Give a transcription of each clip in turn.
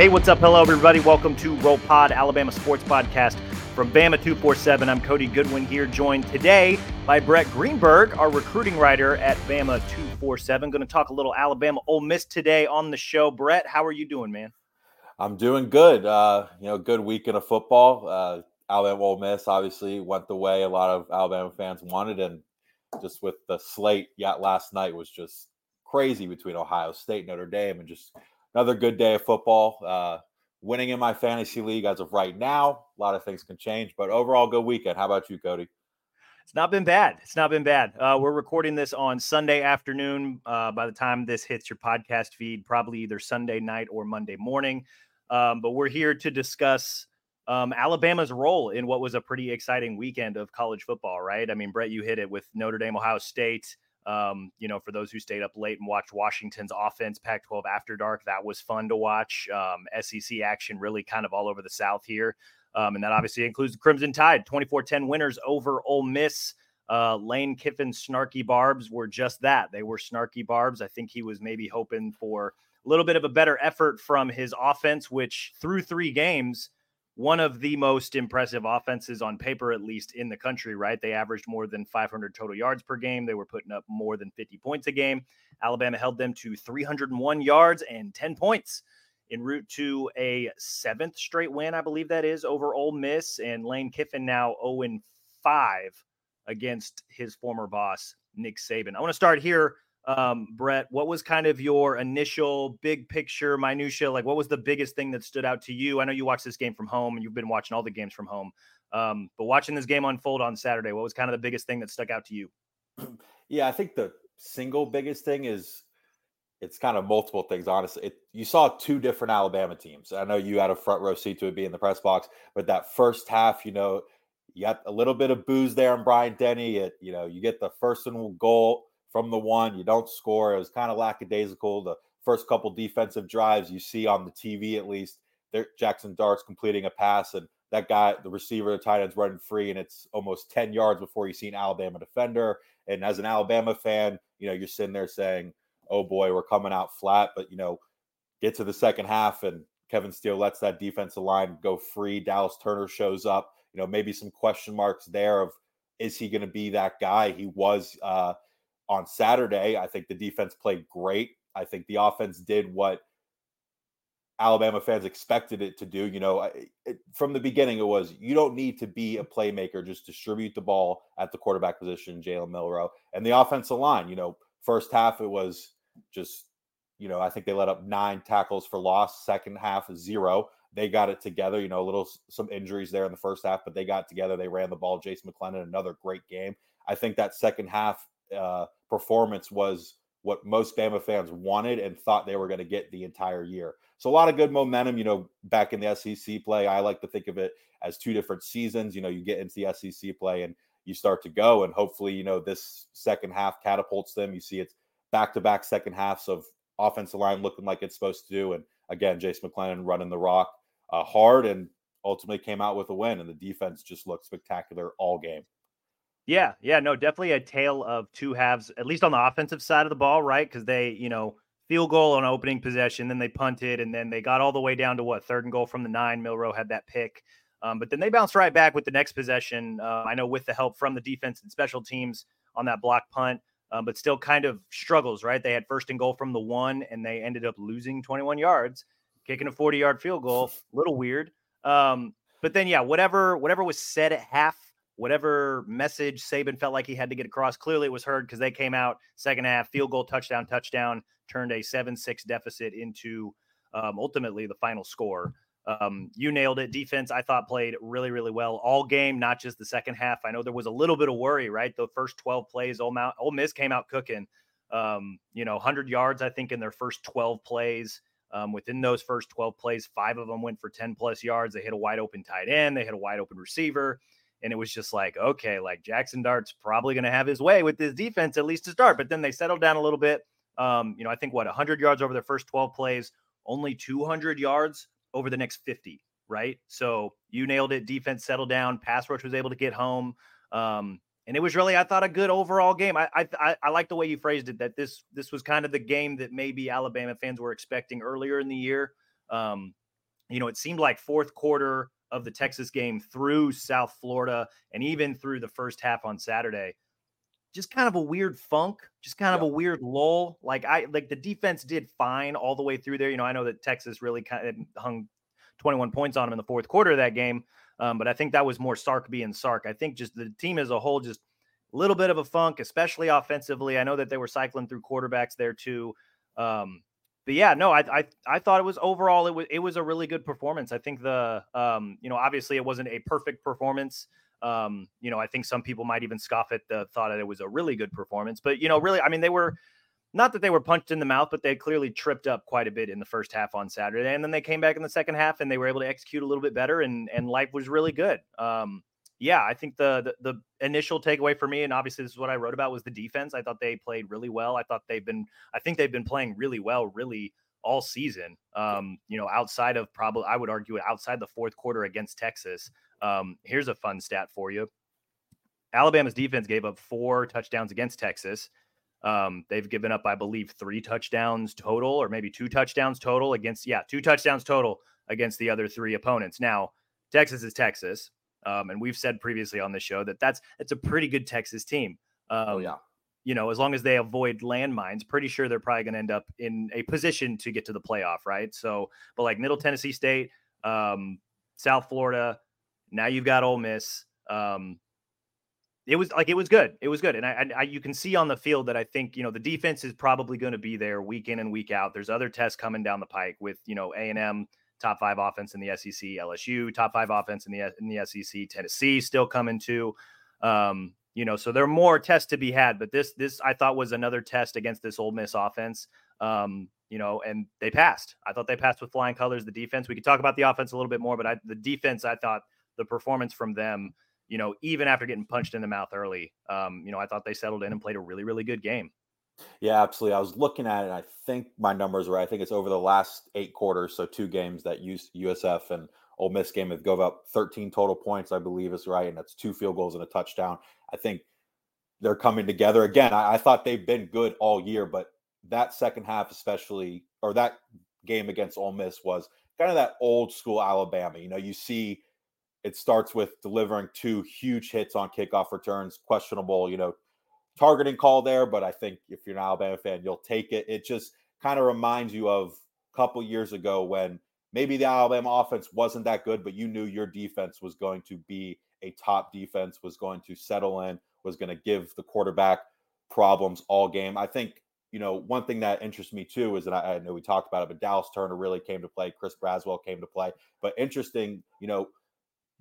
Hey, what's up? Hello, everybody. Welcome to Roll Pod, Alabama Sports Podcast from Bama 247. I'm Cody Goodwin here, joined today by Brett Greenberg, our recruiting writer at Bama 247. Going to talk a little Alabama Ole Miss today on the show. Brett, how are you doing, man? I'm doing good. Uh, you know, good weekend of football. Uh, Alabama Ole Miss obviously went the way a lot of Alabama fans wanted, and just with the slate yet last night was just crazy between Ohio State, Notre Dame, and just another good day of football. Uh, winning in my fantasy league as of right now. A lot of things can change, but overall, good weekend. How about you, Cody? It's not been bad. It's not been bad. Uh, we're recording this on Sunday afternoon. Uh, by the time this hits your podcast feed, probably either Sunday night or Monday morning. Um, but we're here to discuss um, Alabama's role in what was a pretty exciting weekend of college football, right? I mean, Brett, you hit it with Notre Dame, Ohio State. Um, you know, for those who stayed up late and watched Washington's offense, Pac 12 After Dark, that was fun to watch. Um, SEC action really kind of all over the South here. Um, and that obviously includes the Crimson Tide, 24 10 winners over Ole Miss. Uh, Lane Kiffin's snarky barbs were just that. They were snarky barbs. I think he was maybe hoping for a little bit of a better effort from his offense, which through three games, one of the most impressive offenses on paper, at least in the country, right? They averaged more than 500 total yards per game. They were putting up more than 50 points a game. Alabama held them to 301 yards and 10 points en route to a seventh straight win, I believe that is, over Ole Miss. And Lane Kiffin now 0 5 against his former boss, Nick Saban. I want to start here um, Brett, what was kind of your initial big picture minutia? Like, what was the biggest thing that stood out to you? I know you watched this game from home, and you've been watching all the games from home. Um, but watching this game unfold on Saturday, what was kind of the biggest thing that stuck out to you? Yeah, I think the single biggest thing is it's kind of multiple things. Honestly, it, you saw two different Alabama teams. I know you had a front row seat to it being in the press box, but that first half, you know, you got a little bit of booze there on Bryant-Denny. It, you know, you get the first and goal from the one. You don't score. It was kind of lackadaisical. The first couple defensive drives you see on the TV, at least, Jackson Dart's completing a pass, and that guy, the receiver, the tight end's running free, and it's almost 10 yards before you see an Alabama defender. And as an Alabama fan, you know, you're sitting there saying, oh boy, we're coming out flat. But, you know, get to the second half, and Kevin Steele lets that defensive line go free. Dallas Turner shows up. You know, maybe some question marks there of is he going to be that guy? He was uh, on Saturday. I think the defense played great. I think the offense did what Alabama fans expected it to do. You know, it, from the beginning, it was you don't need to be a playmaker, just distribute the ball at the quarterback position, Jalen Milroe. And the offensive line, you know, first half, it was just, you know, I think they let up nine tackles for loss. Second half, zero. They got it together, you know, a little, some injuries there in the first half, but they got together. They ran the ball. Jase McClellan, another great game. I think that second half, uh, performance was what most Bama fans wanted and thought they were going to get the entire year. So a lot of good momentum, you know, back in the SEC play. I like to think of it as two different seasons. You know, you get into the SEC play and you start to go, and hopefully, you know, this second half catapults them. You see it's back to back second halves of offensive line looking like it's supposed to do, and again, Jase McClellan running the rock uh, hard and ultimately came out with a win, and the defense just looked spectacular all game. Yeah, yeah, no, definitely a tale of two halves, at least on the offensive side of the ball, right? Because they, you know, field goal on opening possession, then they punted, and then they got all the way down to what third and goal from the nine. Milroe had that pick. Um, but then they bounced right back with the next possession. Uh, I know with the help from the defense and special teams on that block punt, um, but still kind of struggles, right? They had first and goal from the one, and they ended up losing 21 yards, kicking a 40 yard field goal. A little weird. Um, but then, yeah, whatever whatever was said at half, whatever message Saban felt like he had to get across, clearly it was heard because they came out second half, field goal, touchdown, touchdown, turned a 7 6 deficit into um, ultimately the final score. Um, you nailed it. Defense, I thought, played really, really well all game, not just the second half. I know there was a little bit of worry, right? The first 12 plays, Ole, Mount, Ole Miss came out cooking. Um, you know, 100 yards, I think, in their first 12 plays. Um, within those first 12 plays, five of them went for 10 plus yards. They hit a wide open tight end, they hit a wide open receiver. And it was just like, okay, like Jackson Dart's probably going to have his way with this defense, at least to start. But then they settled down a little bit. Um, you know, I think what 100 yards over their first 12 plays, only 200 yards over the next 50, right? So you nailed it. Defense settled down. Pass rush was able to get home. Um, and it was really, I thought, a good overall game. I, I I like the way you phrased it. That this this was kind of the game that maybe Alabama fans were expecting earlier in the year. Um, you know, it seemed like fourth quarter of the Texas game through South Florida and even through the first half on Saturday, just kind of a weird funk, just kind of a weird lull. Like I like the defense did fine all the way through there. You know, I know that Texas really kind of hung 21 points on them in the fourth quarter of that game. Um, but I think that was more Sark being Sark. I think just the team as a whole, just a little bit of a funk, especially offensively. I know that they were cycling through quarterbacks there too. Um, but yeah, no, I, I I thought it was overall it was it was a really good performance. I think the um, you know obviously it wasn't a perfect performance. Um, you know, I think some people might even scoff at the thought that it was a really good performance, but you know, really, I mean, they were not that they were punched in the mouth, but they clearly tripped up quite a bit in the first half on Saturday, and then they came back in the second half and they were able to execute a little bit better, and and life was really good. Um, yeah, I think the, the, the initial takeaway for me, and obviously this is what I wrote about, was the defense. I thought they played really well. I thought they've been, I think they've been playing really well, really all season. Um, you know, outside of probably, I would argue, outside the fourth quarter against Texas. Um, here's a fun stat for you: Alabama's defense gave up four touchdowns against Texas. Um, they've given up, I believe, three touchdowns total, or maybe two touchdowns total against, yeah, two touchdowns total against the other three opponents. Now, Texas is Texas, um, and we've said previously on the show that that's it's a pretty good Texas team. Oh, um, oh yeah. You know, as long as they avoid landmines, pretty sure they're probably going to end up in a position to get to the playoff, right? So, but like Middle Tennessee State, um, South Florida, now you've got Ole Miss. Um, it was like it was good. It was good, and I, I, you can see on the field that I think you know the defense is probably going to be there week in and week out. There's other tests coming down the pike with you know A and M top five offense in the SEC, LSU top five offense in the in the SEC, Tennessee still coming too. Um, you know, so there are more tests to be had, but this this I thought was another test against this Ole Miss offense. Um, you know, and they passed. I thought they passed with flying colors. The defense. We could talk about the offense a little bit more, but I, the defense, I thought the performance from them, you know, even after getting punched in the mouth early, um, you know, I thought they settled in and played a really, really good game. Yeah, absolutely. I was looking at it. I think my numbers were. I think it's over the last eight quarters, so two games that USF and Ole Miss game have gove up 13 total points, I believe is right, and that's two field goals and a touchdown. I think they're coming together again. I, I thought they've been good all year, but that second half, especially, or that game against Ole Miss, was kind of that old school Alabama. You know, you see it starts with delivering two huge hits on kickoff returns, questionable, you know, targeting call there, but I think if you're an Alabama fan, you'll take it. It just kind of reminds you of a couple years ago when maybe the Alabama offense wasn't that good, but you knew your defense was going to be a top defense, was going to settle in, was going to give the quarterback problems all game. I think, you know, one thing that interests me too is that I, I know we talked about it, but Dallas Turner really came to play. Chris Braswell came to play. But interesting, you know,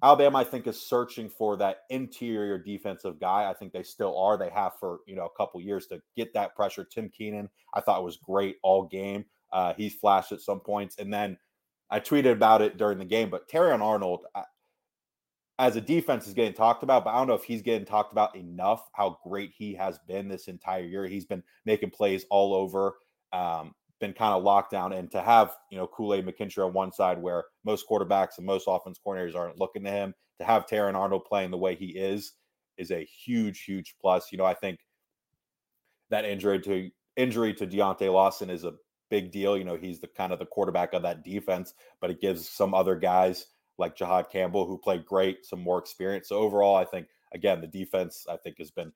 Alabama, I think, is searching for that interior defensive guy. I think they still are. They have for you know a couple years to get that pressure. Tim Keenan, I thought was great all game. Uh, he's flashed at some points, and then I tweeted about it during the game. But Terrion Arnold, I, as a defense, is getting talked about, but I don't know if he's getting talked about enough. How great he has been this entire year. He's been making plays all over. Um, been kind of locked down. And to have, you know, Kool Aid McKinstry on one side where most quarterbacks and most offense coordinators aren't looking to him, to have Terrion Arnold playing the way he is, is a huge, huge plus. You know, I think that injury to injury to Deontae Lawson is a big deal. You know, he's the kind of the quarterback of that defense, but it gives some other guys like Jihaad Campbell, who played great, some more experience. So overall, I think again the defense I think has been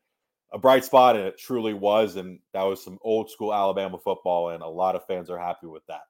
a bright spot, and it truly was. And that was some old school Alabama football, and a lot of fans are happy with that.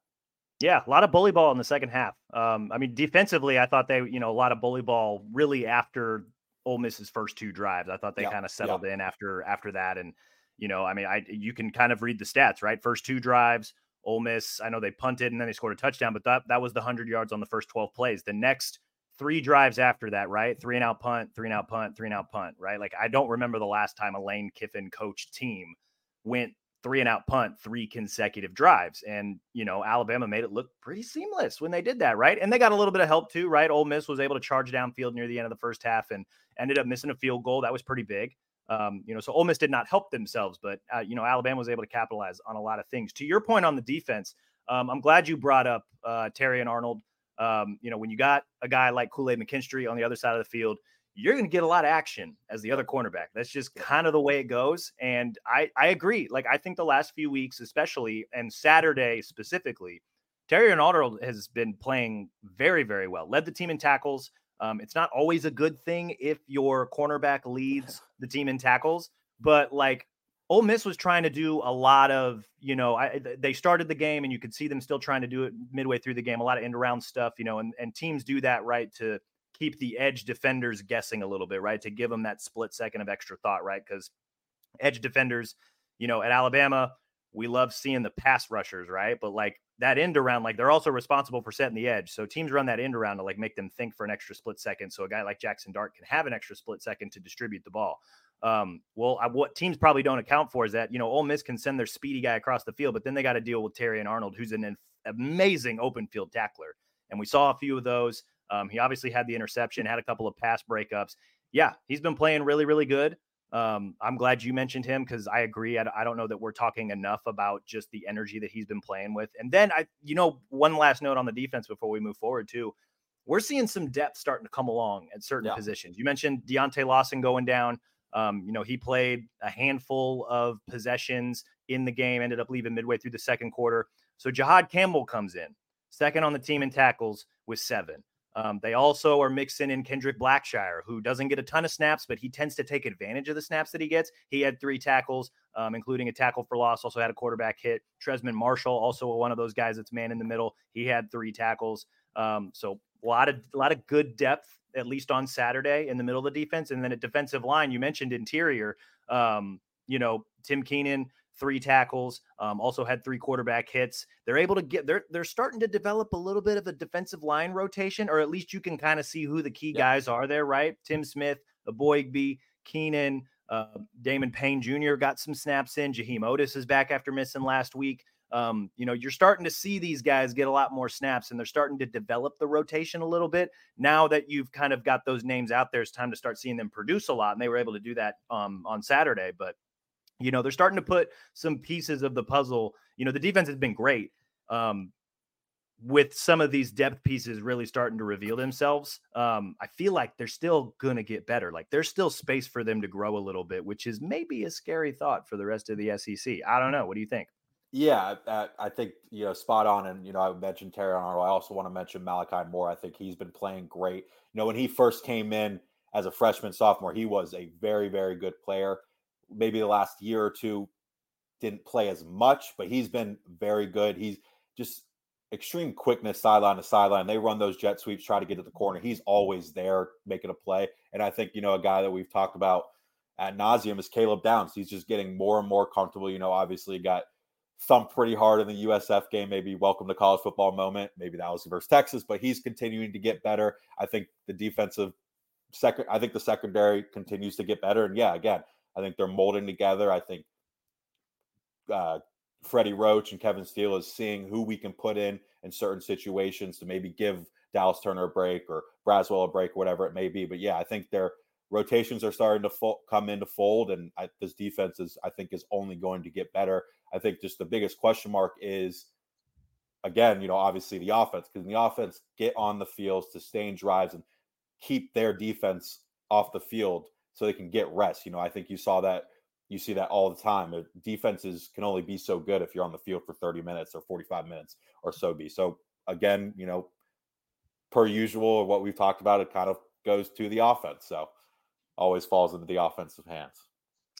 Yeah, a lot of bully ball in the second half. Um, I mean, defensively, I thought they, you know, a lot of bully ball really after Ole Miss's first two drives. I thought they yeah, kind of settled yeah. in after after that, and you know, I mean, I you can kind of read the stats, right? First two drives, Ole Miss. I know they punted and then they scored a touchdown, but that that was the hundred yards on the first twelve plays. The next three drives after that, right? Three and out punt, three and out punt, three and out punt, right? Like I don't remember the last time a Lane Kiffin coached team went three and out punt three consecutive drives. And, you know, Alabama made it look pretty seamless when they did that, right? And they got a little bit of help too, right? Ole Miss was able to charge downfield near the end of the first half and ended up missing a field goal. That was pretty big. Um, you know, so Ole Miss did not help themselves, but, uh, you know, Alabama was able to capitalize on a lot of things. To your point on the defense, um, I'm glad you brought up uh, and Arnold. Um, you know, when you got a guy like Kool Aid McKinstry on the other side of the field, you're going to get a lot of action as the other cornerback. That's just kind of the way it goes. And I, I agree. Like, I think the last few weeks, especially, and Saturday specifically, Terrion Arnold has been playing very, very well. Led the team in tackles. Um, it's not always a good thing if your cornerback leads the team in tackles, but like Ole Miss was trying to do a lot of, you know, I, they started the game and you could see them still trying to do it midway through the game, a lot of end around stuff, you know, and, and teams do that, right, to keep the edge defenders guessing a little bit, right? To give them that split second of extra thought, right? Because edge defenders, you know, at Alabama, we love seeing the pass rushers, right? But like that end around, like they're also responsible for setting the edge. So teams run that end around to like make them think for an extra split second. So a guy like Jackson Dart can have an extra split second to distribute the ball. Um, well, I, what teams probably don't account for is that you know Ole Miss can send their speedy guy across the field, but then they got to deal with Terrion Arnold, who's an amazing open field tackler, and we saw a few of those. Um, he obviously had the interception, had a couple of pass breakups. Yeah, he's been playing really, really good. Um, I'm glad you mentioned him because I agree. I, I, don't know that we're talking enough about just the energy that he's been playing with. And then I, you know, one last note on the defense before we move forward too. We're seeing some depth starting to come along at certain yeah. positions. You mentioned Deontae Lawson going down. Um, you know, he played a handful of possessions in the game, ended up leaving midway through the second quarter. So Jihaad Campbell comes in, second on the team in tackles with seven. Um, they also are mixing in Kendrick Blackshire, who doesn't get a ton of snaps, but he tends to take advantage of the snaps that he gets. He had three tackles, um, including a tackle for loss, also had a quarterback hit. Trezmen Marshall, also one of those guys that's man in the middle. He had three tackles. Um, so a lot of a lot of good depth, at least on Saturday in the middle of the defense. And then at defensive line, you mentioned interior. Um, you know, Tim Keenan three tackles, um, also had three quarterback hits. They're able to get they're they're starting to develop a little bit of a defensive line rotation, or at least you can kind of see who the key yeah. guys are there, right? Tim Smith, Eboigbe, Keenan, uh, Damon Payne Jr. got some snaps in. Jaheim Oatis is back after missing last week. Um, you know, you're starting to see these guys get a lot more snaps and they're starting to develop the rotation a little bit. Now that you've kind of got those names out there, it's time to start seeing them produce a lot. And they were able to do that um, on Saturday. But you know, they're starting to put some pieces of the puzzle. You know, the defense has been great. Um, with some of these depth pieces really starting to reveal themselves, um, I feel like they're still going to get better. Like there's still space for them to grow a little bit, which is maybe a scary thought for the rest of the SEC. I don't know. What do you think? Yeah, I think you know spot on. And you know, I mentioned Terrion Arnold. I also want to mention Malachi Moore. I think he's been playing great. You know, when he first came in as a freshman sophomore, he was a very, very good player maybe the last year or two didn't play as much, but he's been very good. He's just extreme quickness sideline to sideline. They run those jet sweeps, try to get to the corner. He's always there making a play. And I think, you know, a guy that we've talked about at nauseum is Caleb Downs. He's just getting more and more comfortable. You know, obviously got thumped pretty hard in the USF game. Maybe welcome to college football moment. Maybe that was versus Texas, but he's continuing to get better. I think the defensive second, I think the secondary continues to get better. And yeah, again, I think they're molding together. I think uh, Freddie Roach and Kevin Steele is seeing who we can put in in certain situations to maybe give Dallas Turner a break or Braswell a break, whatever it may be. But yeah, I think their rotations are starting to fo- come into fold, and I, this defense is, I think, is only going to get better. I think just the biggest question mark is, again, you know, obviously the offense, because the offense get on the field, sustain drives, and keep their defense off the field so they can get rest. You know, I think you saw that you see that all the time. Defenses can only be so good if you're on the field for 30 minutes or 45 minutes or so be. So again, you know, per usual, what we've talked about, it kind of goes to the offense. So always falls into the offensive hands.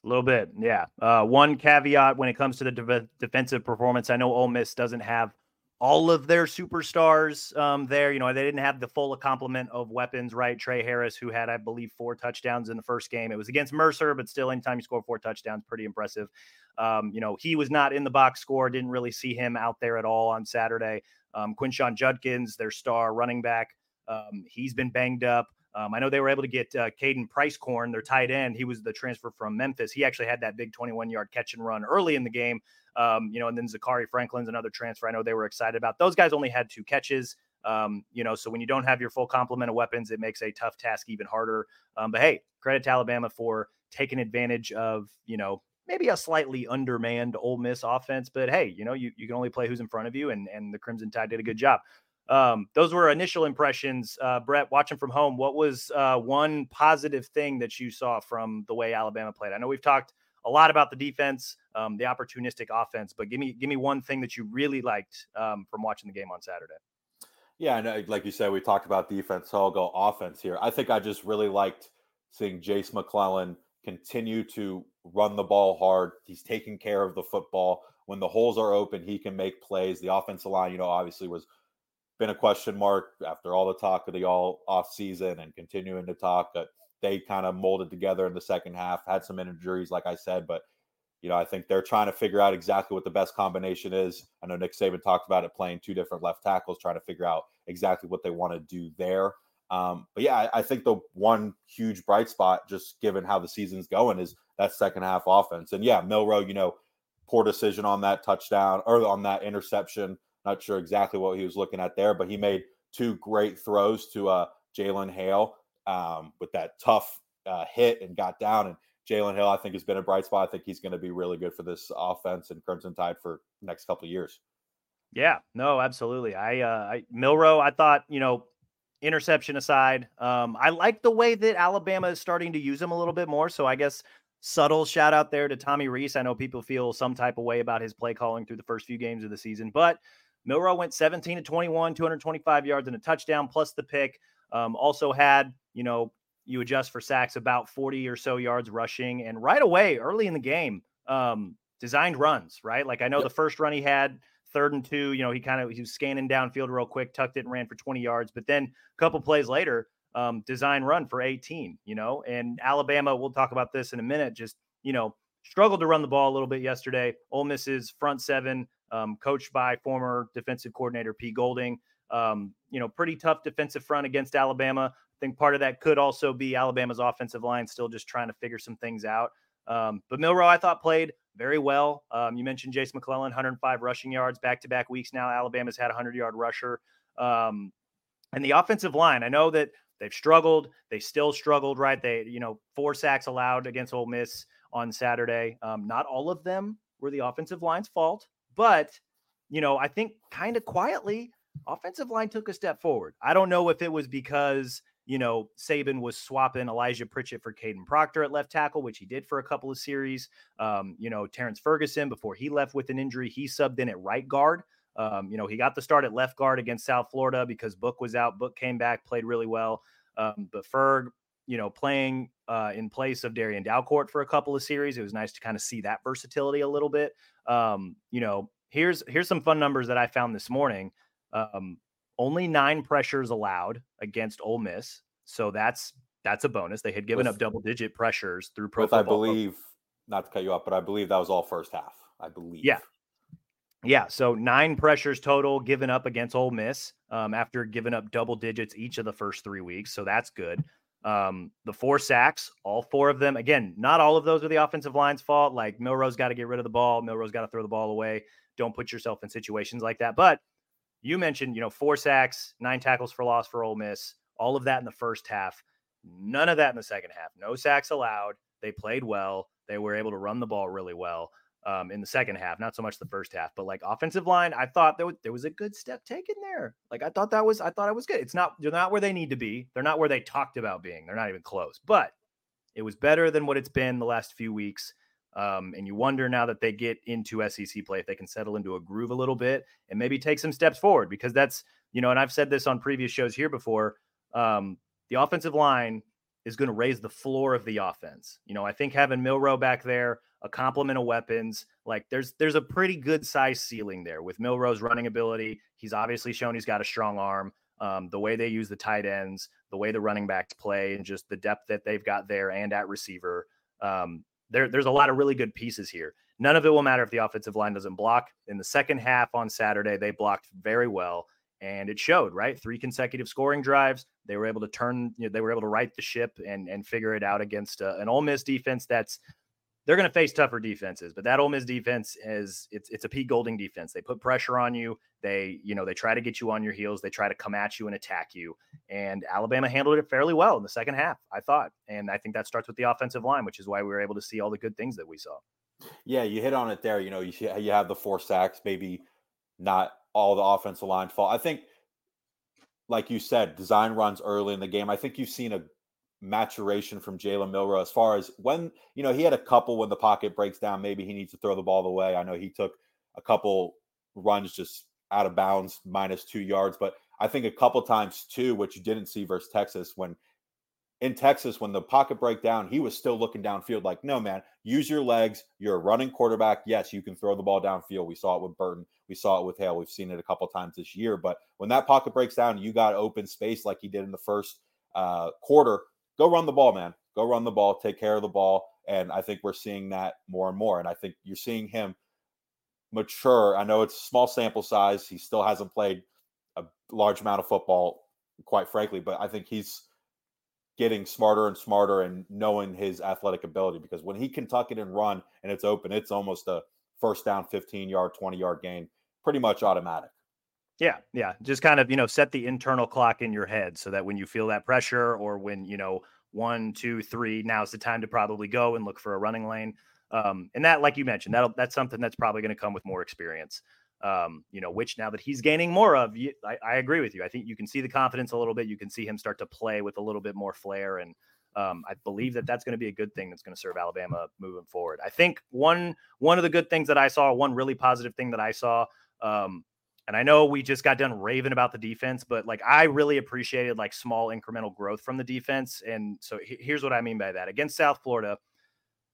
A little bit, yeah. Uh, one caveat when it comes to the de- defensive performance, I know Ole Miss doesn't have all of their superstars um, there. You know, they didn't have the full complement of weapons, right? Tre Harris, who had, I believe, four touchdowns in the first game. It was against Mercer, but still, anytime you score four touchdowns, pretty impressive. Um, you know, he was not in the box score. Didn't really see him out there at all on Saturday. Um, Quinshon Judkins, their star running back, um, he's been banged up. Um, I know they were able to get uh, Caden Prieskorn, their tight end. He was the transfer from Memphis. He actually had that big 21 yard catch and run early in the game. Um, you know, and then Zakhari Franklin's another transfer. I know they were excited about. Those guys only had two catches. Um, you know, so when you don't have your full complement of weapons, it makes a tough task even harder. Um, but hey, credit to Alabama for taking advantage of you know maybe a slightly undermanned Ole Miss offense. But hey, you know, you, you can only play who's in front of you, and and the Crimson Tide did a good job. Um, those were initial impressions. Uh, Brett, watching from home, what was uh, one positive thing that you saw from the way Alabama played? I know we've talked a lot about the defense, um, the opportunistic offense, but give me give me one thing that you really liked um, from watching the game on Saturday. Yeah, and like you said, we talked about defense, so I'll go offense here. I think I just really liked seeing Jase McClellan continue to run the ball hard. He's taking care of the football. When the holes are open, he can make plays. The offensive line, you know, obviously was been a question mark after all the talk of the all off season and continuing to talk. But they kind of molded together in the second half, had some injuries, like I said, but you know, I think they're trying to figure out exactly what the best combination is. I know Nick Saban talked about it playing two different left tackles, trying to figure out exactly what they want to do there. Um, but yeah, I, I, think the one huge bright spot, just given how the season's going, is that second half offense. And yeah, Milroe, you know, poor decision on that touchdown or on that interception. Not sure exactly what he was looking at there, but he made two great throws to uh, Jalen Hale um, with that tough uh, hit and got down. And Jalen Hale, I think, has been a bright spot. I think he's going to be really good for this offense and Crimson Tide for next couple of years. Yeah, no, absolutely. I, uh, I Milroe, I thought, you know, interception aside, um, I like the way that Alabama is starting to use him a little bit more. So I guess subtle shout out there to Tommy Rees. I know people feel some type of way about his play calling through the first few games of the season, but Milroe went 17 to 21, 225 yards and a touchdown plus the pick. Um, also had, you know, you adjust for sacks about 40 or so yards rushing. And right away, early in the game, um, designed runs, right? Like I know yep. the first run he had, third and two, you know, he kind of he was scanning downfield real quick, tucked it and ran for 20 yards. But then a couple plays later, um, design run for 18, you know, and Alabama, we'll talk about this in a minute, just, you know, struggled to run the ball a little bit yesterday. Ole Miss's front seven, um, coached by former defensive coordinator Pete Golding. Um, you know, pretty tough defensive front against Alabama I think part of that could also be Alabama's offensive line still just trying to figure some things out. Um, but Milroe, I thought, played very well. Um, you mentioned Jase McClellan, 105 rushing yards back to back weeks now. Alabama's had a 100 yard rusher. Um, and the offensive line, I know that they've struggled. They still struggled, right? They, you know, four sacks allowed against Ole Miss on Saturday. Um, not all of them were the offensive line's fault, but, you know, I think kind of quietly, offensive line took a step forward. I don't know if it was because you know, Saban was swapping Elijah Pritchett for Kadyn Proctor at left tackle, which he did for a couple of series. Um, you know, Terrence Ferguson, before he left with an injury, he subbed in at right guard. Um, you know, he got the start at left guard against South Florida because Book was out. Book came back, played really well. Um, but Ferg, you know, playing uh, in place of Darrian Dalcourt for a couple of series, it was nice to kind of see that versatility a little bit. Um, you know, here's here's some fun numbers that I found this morning. Um, only nine pressures allowed against Ole Miss, so that's that's a bonus. They had given with, up double digit pressures through pro. With, I believe, not to cut you off, but I believe that was all first half. I believe. Yeah. Yeah, so nine pressures total given up against Ole Miss um, after giving up double digits each of the first three weeks. So that's good. Um, the four sacks, all four of them. Again, not all of those are the offensive line's fault. Like Milroe's got to get rid of the ball. Milroe's got to throw the ball away. Don't put yourself in situations like that. But you mentioned, you know, four sacks, nine tackles for loss for Ole Miss, all of that in the first half. None of that in the second half. No sacks allowed. They played well. They were able to run the ball really well um, in the second half, not so much the first half. But like offensive line, I thought there was, there was a good step taken there. Like I thought that was I thought it was good. It's not they're not where they need to be. They're not where they talked about being. They're not even close. But it was better than what it's been the last few weeks. Um, and you wonder now that they get into SEC play if they can settle into a groove a little bit and maybe take some steps forward because that's, you know, and I've said this on previous shows here before. Um, the offensive line is going to raise the floor of the offense. You know, I think having Milroe back there, a complement of weapons, like there's there's a pretty good size ceiling there with Milroe's running ability. He's obviously shown he's got a strong arm. Um, the way they use the tight ends, the way the running backs play, and just the depth that they've got there and at receiver. Um, there, there's a lot of really good pieces here. None of it will matter if the offensive line doesn't block. In the second half on Saturday, they blocked very well, and it showed. Right, three consecutive scoring drives. They were able to turn. You know, they were able to right the ship and and figure it out against uh, an Ole Miss defense that's they're going to face tougher defenses, but that Ole Miss defense is it's it's a Pete Golding defense. They put pressure on you. They you know they try to get you on your heels. They try to come at you and attack you. And Alabama handled it fairly well in the second half, I thought. And I think that starts with the offensive line, which is why we were able to see all the good things that we saw. Yeah, you hit on it there. You know, you you have the four sacks, maybe not all the offensive line fault. I think, like you said, design runs early in the game. I think you've seen a maturation from Jalen Milroe as far as when, you know, he had a couple when the pocket breaks down, maybe he needs to throw the ball away. I know he took a couple runs just out of bounds, minus two yards, but I think a couple times too, which you didn't see versus Texas when in Texas, when the pocket break down, he was still looking downfield like, no, man, use your legs. You're a running quarterback. Yes, you can throw the ball downfield. We saw it with Burton. We saw it with Hale. We've seen it a couple times this year. But when that pocket breaks down, you got open space like he did in the first uh, quarter go run the ball, man. Go run the ball, take care of the ball. And I think we're seeing that more and more. And I think you're seeing him mature. I know it's small sample size. He still hasn't played a large amount of football, quite frankly, but I think he's getting smarter and smarter and knowing his athletic ability because when he can tuck it and run and it's open, it's almost a first down, 15 yard, 20 yard gain, pretty much automatic. Yeah, yeah. Just kind of, you know, set the internal clock in your head so that when you feel that pressure or when, you know, one, two, three, now's the time to probably go and look for a running lane. Um, and that, like you mentioned, that that's something that's probably going to come with more experience. Um, you know, which now that he's gaining more of, you, I, I, agree with you. I think you can see the confidence a little bit. You can see him start to play with a little bit more flair, and um, I believe that that's going to be a good thing that's going to serve Alabama moving forward. I think one one of the good things that I saw, one really positive thing that I saw, um, and I know we just got done raving about the defense, but like I really appreciated like small incremental growth from the defense. And so here's what I mean by that. Against South Florida,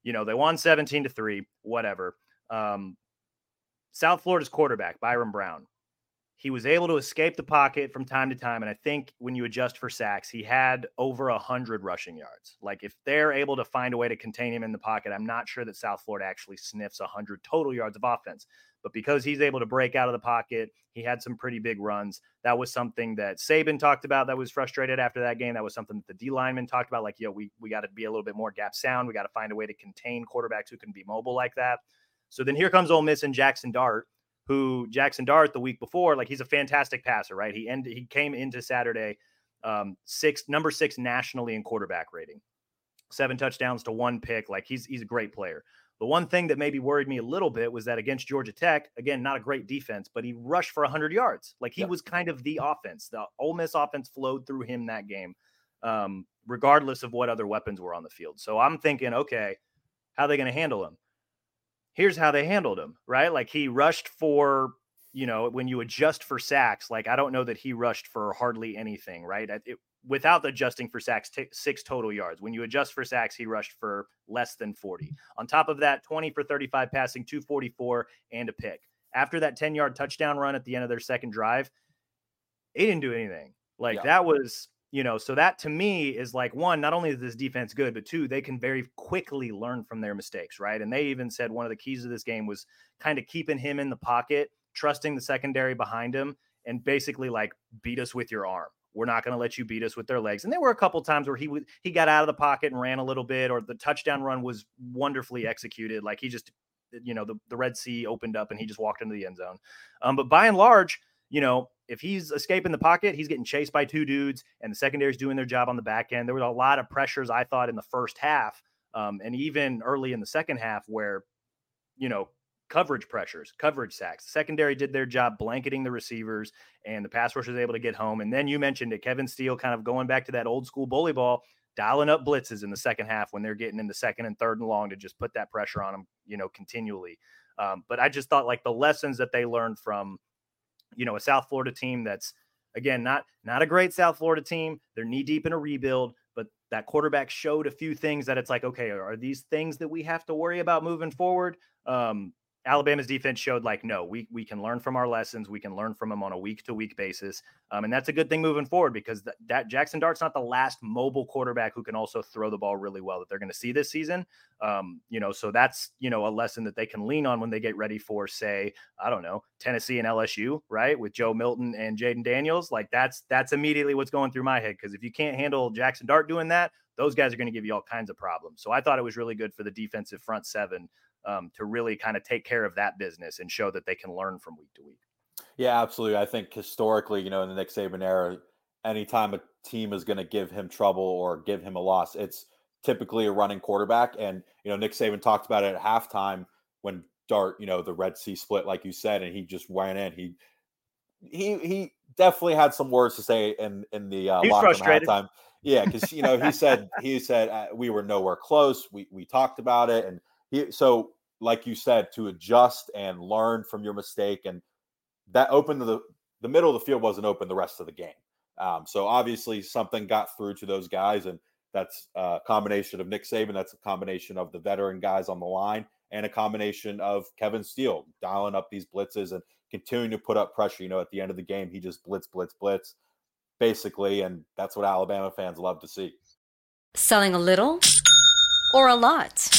you know, they won 17 to 3, whatever. Um, South Florida's quarterback, Byron Brown, he was able to escape the pocket from time to time. And I think when you adjust for sacks, he had over a hundred rushing yards. Like if they're able to find a way to contain him in the pocket, I'm not sure that South Florida actually sniffs a hundred total yards of offense. But because he's able to break out of the pocket, he had some pretty big runs. That was something that Saban talked about that was frustrated after that game. That was something that the D lineman talked about. Like, yo, we, we got to be a little bit more gap sound. We got to find a way to contain quarterbacks who can be mobile like that. So then here comes Ole Miss and Jackson Dart, who Jackson Dart the week before, like he's a fantastic passer, right? He ended, he came into Saturday um, six, number six nationally in quarterback rating, seven touchdowns to one pick. Like he's he's a great player. The one thing that maybe worried me a little bit was that against Georgia Tech, again, not a great defense, but he rushed for 100 yards. Like he was kind of the offense. The Ole Miss offense flowed through him that game, um, regardless of what other weapons were on the field. So I'm thinking, okay, how are they going to handle him? Here's how they handled him, right? Like he rushed for, you know, when you adjust for sacks, like I don't know that he rushed for hardly anything, right? It, without adjusting for sacks, t- six total yards. When you adjust for sacks, he rushed for less than 40. On top of that, 20 for 35 passing, 244, and a pick. After that 10 yard touchdown run at the end of their second drive, he didn't do anything. Like yeah. that was, you know, so that to me is like one, not only is this defense good, but two, they can very quickly learn from their mistakes, right? And they even said one of the keys of this game was kind of keeping him in the pocket, trusting the secondary behind him, and basically like beat us with your arm we're not going to let you beat us with their legs. And there were a couple times where he w- he got out of the pocket and ran a little bit, or the touchdown run was wonderfully executed. Like he just, you know, the, the Red Sea opened up and he just walked into the end zone. Um, but by and large, you know, if he's escaping the pocket, he's getting chased by two dudes, and the secondary's doing their job on the back end. There was a lot of pressures I thought in the first half, um, and even early in the second half, where you know coverage pressures, coverage sacks. The secondary did their job blanketing the receivers, and the pass rush was able to get home. And then you mentioned it, Kevin Steele kind of going back to that old school bully ball. dialing up blitzes in the second half when they're getting in the second and third and long to just put that pressure on them, you know, continually. Um, but I just thought like the lessons that they learned from, you know, a South Florida team that's again not not a great South Florida team. They're knee deep in a rebuild, but that quarterback showed a few things that it's like, okay, are these things that we have to worry about moving forward? Um, Alabama's defense showed like, no, we we can learn from our lessons. We can learn from them on a week to week basis, um, and that's a good thing moving forward because th- that Jackson Dart's not the last mobile quarterback who can also throw the ball really well that they're going to see this season. Um, you know, so that's you know a lesson that they can lean on when they get ready for, say, I don't know, Tennessee and LSU, right, with Joe Milton and Jayden Daniels. Like that's that's immediately what's going through my head because if you can't handle Jackson Dart doing that, those guys are going to give you all kinds of problems. So I thought it was really good for the defensive front seven um, to really kind of take care of that business and show that they can learn from week to week. Yeah, absolutely. I think historically, you know, in the Nick Saban era, anytime a team is going to give him trouble or give him a loss, it's typically a running quarterback. And, you know, Nick Saban talked about it at halftime when Dart, you know, the Red Sea split, like you said, and he just went in. He, he, he definitely had some words to say in in the uh, locker room halftime. Yeah, because you know he said he said uh, we were nowhere close. We we talked about it, and he, so like you said, to adjust and learn from your mistake, and that opened the the middle of the field wasn't open the rest of the game. Um, so obviously something got through to those guys, and that's a combination of Nick Saban. That's a combination of the veteran guys on the line, and a combination of Kevin Steele dialing up these blitzes and continuing to put up pressure. You know, at the end of the game, he just blitz, blitz, blitz, basically, and that's what Alabama fans love to see. Selling a little or a lot.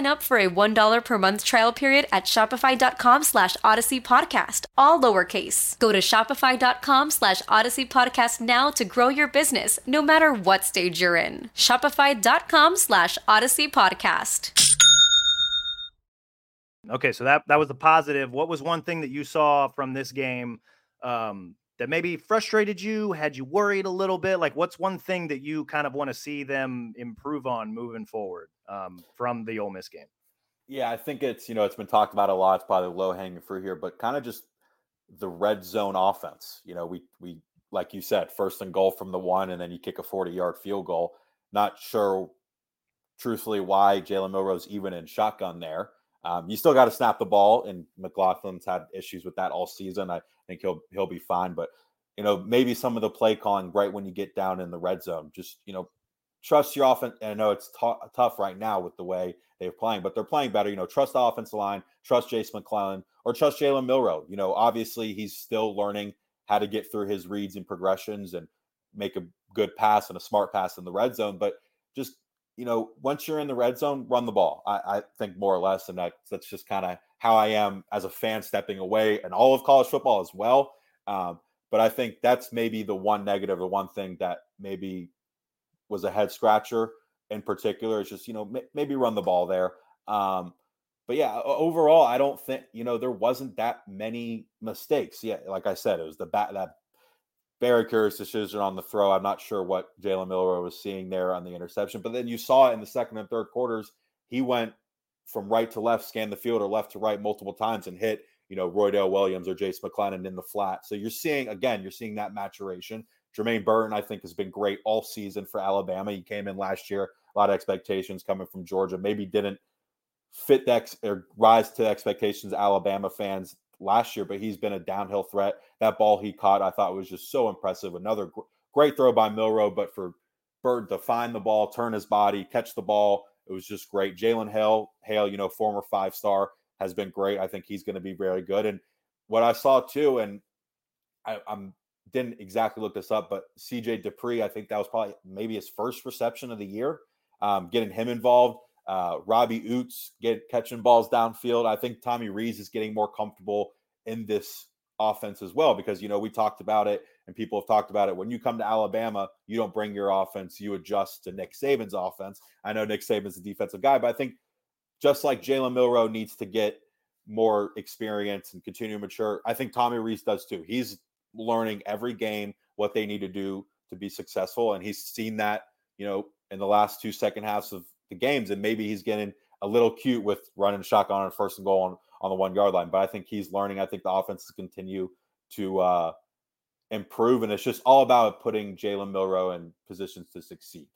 up for a $1 per month trial period at shopify.com slash odyssey podcast, all lowercase. Go to shopify.com slash odyssey podcast now to grow your business no matter what stage you're in. Shopify.com slash odyssey podcast. Okay, so that that was the positive. What was one thing that you saw from this game um, that maybe frustrated you, had you worried a little bit? Like, what's one thing that you kind of want to see them improve on moving forward um, from the Ole Miss game? Yeah, I think it's you know it's been talked about a lot. It's probably low hanging fruit here, but kind of just the red zone offense. You know, we we like you said, first and goal from the one, and then you kick a 40 yard field goal. Not sure, truthfully, why Jalen Milroe's even in shotgun there. Um, you still got to snap the ball, and McLaughlin's had issues with that all season. I think he'll he'll be fine, but you know maybe some of the play calling right when you get down in the red zone. Just you know trust your offense. And I know it's t- tough right now with the way they're playing, but they're playing better. You know, trust the offensive line, trust Jase McClellan, or trust Jalen Milroe. You know, obviously he's still learning how to get through his reads and progressions and make a good pass and a smart pass in the red zone. But just you know, once you're in the red zone, run the ball. I, I think more or less, and that that's just kind of how I am as a fan stepping away and all of college football as well. Um, but I think that's maybe the one negative, the one thing that maybe was a head scratcher in particular. is just you know m- maybe run the ball there. Um, but yeah, overall, I don't think you know there wasn't that many mistakes. Yeah, like I said, it was the bat that very curious decision on the throw. I'm not sure what Jalen Milroe was seeing there on the interception, but then you saw it in the second and third quarters. He went from right to left, scanned the field, or left to right multiple times and hit, you know, Roydell Williams or Jase McClellan in the flat. So you're seeing again, you're seeing that maturation. Jermaine Burton, I think, has been great all season for Alabama. He came in last year, a lot of expectations coming from Georgia. Maybe didn't fit that or rise to expectations Alabama fans last year, but he's been a downhill threat. That ball he caught, I thought was just so impressive. Another gr- great throw by Milroe, but for Bird to find the ball, turn his body, catch the ball, it was just great. Jalen Hale, Hale, you know, former five star, has been great. I think he's going to be very good. And what I saw too, and I, I'm didn't exactly look this up, but CJ Dippre, I think that was probably maybe his first reception of the year. Um, getting him involved uh, Robbie Ouzts get catching balls downfield. I think Tommy Rees is getting more comfortable in this offense as well because you know we talked about it and people have talked about it. When you come to Alabama, you don't bring your offense, you adjust to Nick Saban's offense. I know Nick Saban's a defensive guy, but I think just like Jalen Milroe needs to get more experience and continue to mature, I think Tommy Rees does too. He's learning every game what they need to do to be successful, and he's seen that you know in the last two second halves of the games, and maybe he's getting a little cute with running shotgun on first and goal on, on the one yard line. But I think he's learning. I think the offenses continue to uh, improve, and it's just all about putting Jalen Milroe in positions to succeed.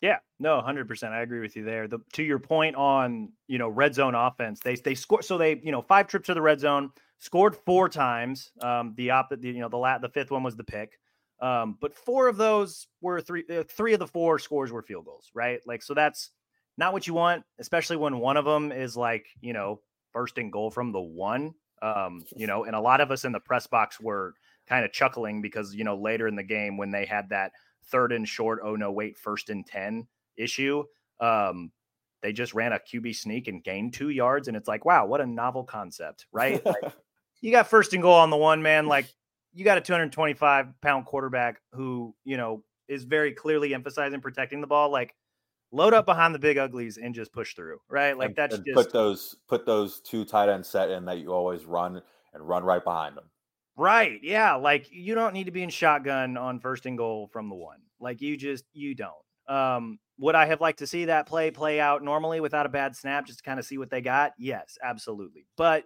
Yeah, no, hundred percent. I agree with you there. The, to your point on you know red zone offense, they they score so they you know five trips to the red zone, scored four times. Um, the op the, you know the lat the fifth one was the pick. Um, but four of those were three, uh, three of the four scores were field goals, right? Like, so that's not what you want, especially when one of them is like, you know, first and goal from the one. Um, you know, and a lot of us in the press box were kind of chuckling because, you know, later in the game when they had that third and short, oh no, wait, first and 10 issue, um, they just ran a QB sneak and gained two yards. And it's like, wow, what a novel concept, right? like, you got first and goal on the one, man. Like, you got a 225 pound quarterback who, you know, is very clearly emphasizing protecting the ball. Like, load up behind the big uglies and just push through, right? Like and, that's and just put those put those two tight end set in that you always run and run right behind them. Right. Yeah. Like you don't need to be in shotgun on first and goal from the one. Like you just you don't. Um, would I have liked to see that play play out normally without a bad snap, just to kind of see what they got? Yes, absolutely. But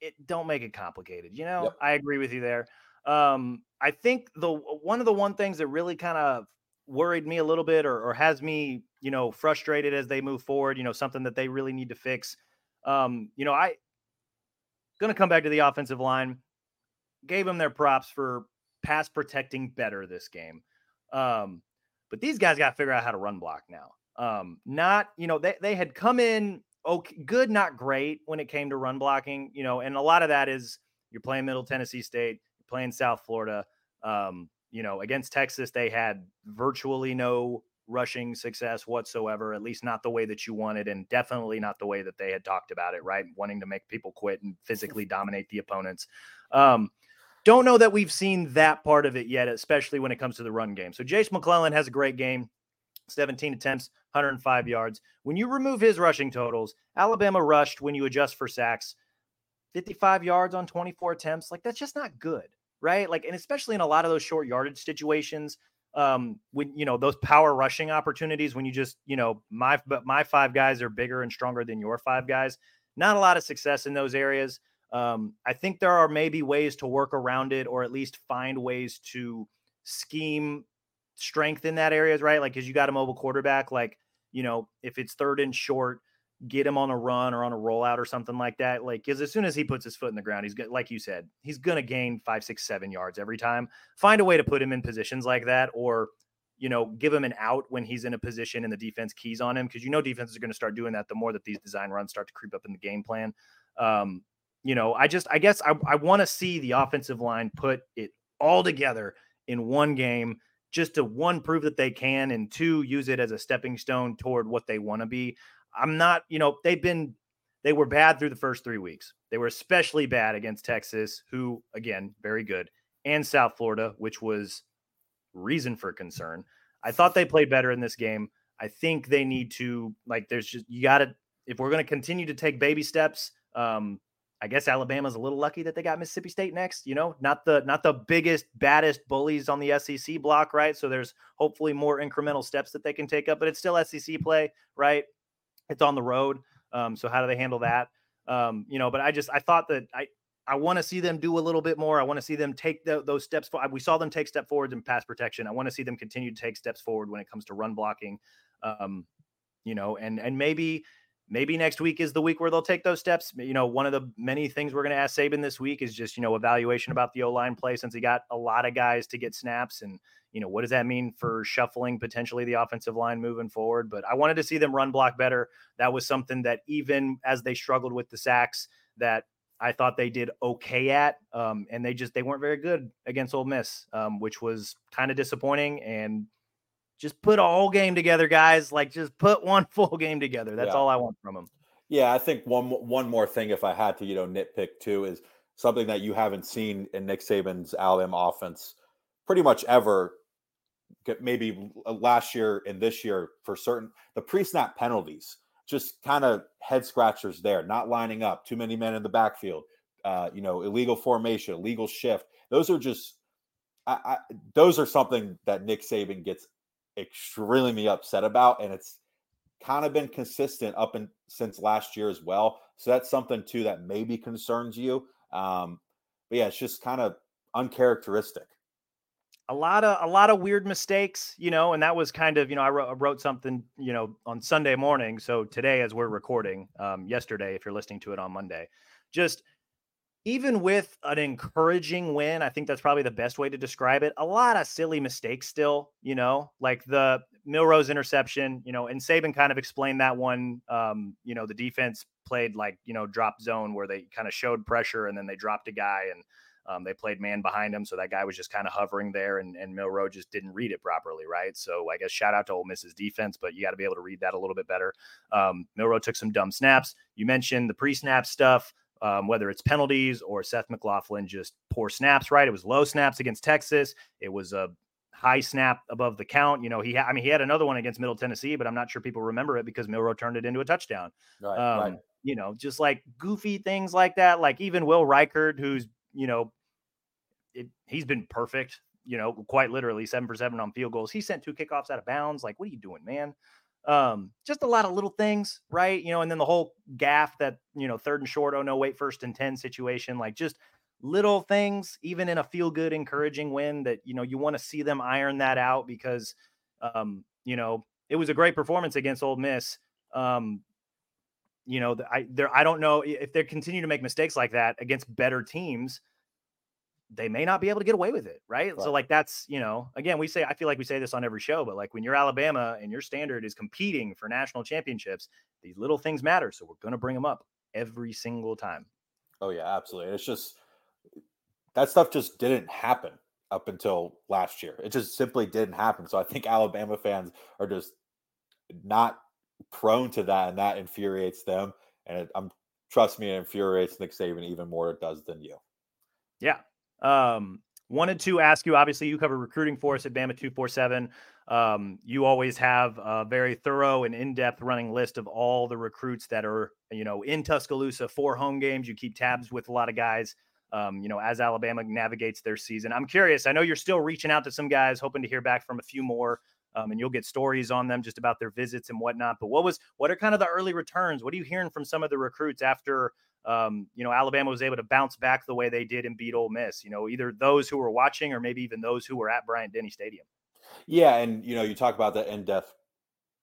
it don't make it complicated. You know, yep. I agree with you there. Um, I think the one of the one things that really kind of worried me a little bit or, or, has me, you know, frustrated as they move forward, you know, something that they really need to fix. Um, you know, I gonna come back to the offensive line, gave them their props for pass protecting better this game. Um, but these guys got to figure out how to run block now. Um, not, you know, they, they had come in okay, good, not great when it came to run blocking, you know, and a lot of that is you're playing Middle Tennessee State, you're playing South Florida. Um, you know, against Texas, they had virtually no rushing success whatsoever, at least not the way that you wanted, and definitely not the way that they had talked about it, right? Wanting to make people quit and physically dominate the opponents. Um, don't know that we've seen that part of it yet, especially when it comes to the run game. So Jase McClellan has a great game. 17 attempts, 105 yards. When you remove his rushing totals, Alabama rushed when you adjust for sacks 55 yards on 24 attempts. Like that's just not good, right? Like, and especially in a lot of those short yardage situations, um, when you know those power rushing opportunities, when you just, you know, my but my five guys are bigger and stronger than your five guys. Not a lot of success in those areas. Um, I think there are maybe ways to work around it or at least find ways to scheme strength in that areas, right? Like, because you got a mobile quarterback, like, you know, if it's third and short, get him on a run or on a rollout or something like that. Like, because as soon as he puts his foot in the ground, he's good. Like you said, he's going to gain five, six, seven yards every time. Find a way to put him in positions like that or, you know, give him an out when he's in a position and the defense keys on him. Cause you know, defenses are going to start doing that the more that these design runs start to creep up in the game plan. Um, you know, I just, I guess I, I want to see the offensive line put it all together in one game just to one prove that they can and two use it as a stepping stone toward what they want to be. I'm not, you know, they've been they were bad through the first 3 weeks. They were especially bad against Texas, who again, very good, and South Florida, which was reason for concern. I thought they played better in this game. I think they need to like there's just you got to if we're going to continue to take baby steps, um I guess Alabama's a little lucky that they got Mississippi State next, you know, not the not the biggest baddest bullies on the SEC block, right? So there's hopefully more incremental steps that they can take up, but it's still SEC play, right? It's on the road. Um, so how do they handle that? Um, you know, but I just I thought that I I want to see them do a little bit more. I want to see them take the, those steps. For, we saw them take step forwards in pass protection. I want to see them continue to take steps forward when it comes to run blocking. Um, you know, and and maybe maybe next week is the week where they'll take those steps. You know, one of the many things we're going to ask Saban this week is just, you know, evaluation about the O line play since he got a lot of guys to get snaps. And, you know, what does that mean for shuffling potentially the offensive line moving forward? But I wanted to see them run block better. That was something that even as they struggled with the sacks, that I thought they did okay at. Um, and they just, they weren't very good against Ole Miss, um, which was kind of disappointing. And just put a whole game together, guys. Like just put one full game together. That's yeah. all I want from them. Yeah, I think one one more thing, if I had to, you know, nitpick too, is something that you haven't seen in Nick Saban's Alabama offense pretty much ever. Maybe last year and this year for certain, the pre-snap penalties just kind of head scratchers there. Not lining up, too many men in the backfield. Uh, you know, illegal formation, illegal shift. Those are just I, I, those are something that Nick Saban gets extremely upset about, and it's kind of been consistent up and since last year as well. So that's something too that maybe concerns you. Um, but yeah, it's just kind of uncharacteristic. A lot of a lot of weird mistakes, you know, and that was kind of you know I wrote, I wrote something you know on Sunday morning. So today, as we're recording, um, yesterday, if you're listening to it on Monday, just even with an encouraging win, I think that's probably the best way to describe it. A lot of silly mistakes still, you know, like the Milroe's interception, you know, and Saban kind of explained that one. Um, you know, the defense played like, you know, drop zone where they kind of showed pressure and then they dropped a guy and um, they played man behind him. So that guy was just kind of hovering there and, and Milroe just didn't read it properly. Right. So I guess shout out to Ole Miss's defense, but you got to be able to read that a little bit better. Um, Milroe took some dumb snaps. You mentioned the pre snap stuff um, whether it's penalties or Seth McLaughlin just poor snaps, right? It was low snaps against Texas. It was a high snap above the count. You know, he had, I mean, he had another one against Middle Tennessee, but I'm not sure people remember it because Milroe turned it into a touchdown. Right, um, right. You know, just like goofy things like that. Like even Will Reichard, who's, you know, it, he's been perfect, you know, quite literally seven for seven on field goals. He sent two kickoffs out of bounds. Like, what are you doing, man? Um, just a lot of little things, right? You know, and then the whole gaff that, you know, third and short, oh no, wait, first and 10 situation, like just little things, even in a feel good, encouraging win that, you know, you want to see them iron that out because, um, you know, it was a great performance against Ole Miss. Um, you know, I there I don't know if they continue to make mistakes like that against better teams they may not be able to get away with it, right? right? So like that's, you know, again, we say I feel like we say this on every show, but like when you're Alabama and your standard is competing for national championships, these little things matter, so we're going to bring them up every single time. Oh yeah, absolutely. It's just that stuff just didn't happen up until last year. It just simply didn't happen. So I think Alabama fans are just not prone to that and that infuriates them and it, I'm trust me it infuriates Nick Saban even more it does than you. Yeah, um, wanted to ask you obviously, you cover recruiting for us at Bama 247. Um, you always have a very thorough and in depth running list of all the recruits that are, you know, in Tuscaloosa for home games. You keep tabs with a lot of guys. Um, you know, as Alabama navigates their season. I'm curious. I know you're still reaching out to some guys, hoping to hear back from a few more. um, and you'll get stories on them just about their visits and whatnot. But what was what are kind of the early returns? What are you hearing from some of the recruits after? Um, you know, Alabama was able to bounce back the way they did and beat Ole Miss. You know, either those who were watching or maybe even those who were at Bryant-Denny Stadium. Yeah, and you know, you talk about the in-depth